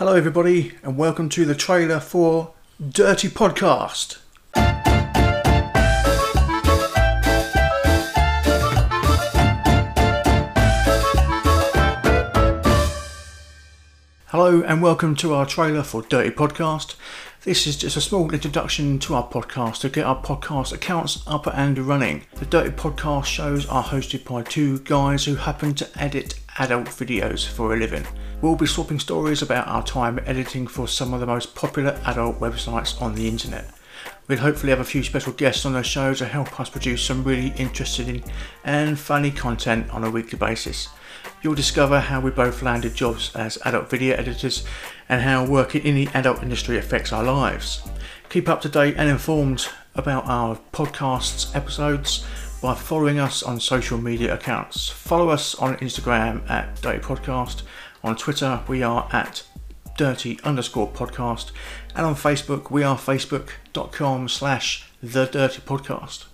Hello, everybody, and welcome to the trailer for Dirty Podcast. Hello, and welcome to our trailer for Dirty Podcast. This is just a small introduction to our podcast to get our podcast accounts up and running. The Dirty Podcast shows are hosted by two guys who happen to edit adult videos for a living. We'll be swapping stories about our time editing for some of the most popular adult websites on the internet. We'll hopefully have a few special guests on the show to help us produce some really interesting and funny content on a weekly basis. You'll discover how we both landed jobs as adult video editors and how working in the adult industry affects our lives. Keep up to date and informed about our podcasts episodes by following us on social media accounts. Follow us on Instagram at Dirty Podcast. On Twitter, we are at dirty underscore podcast. And on Facebook, we are facebook.com slash the dirty podcast.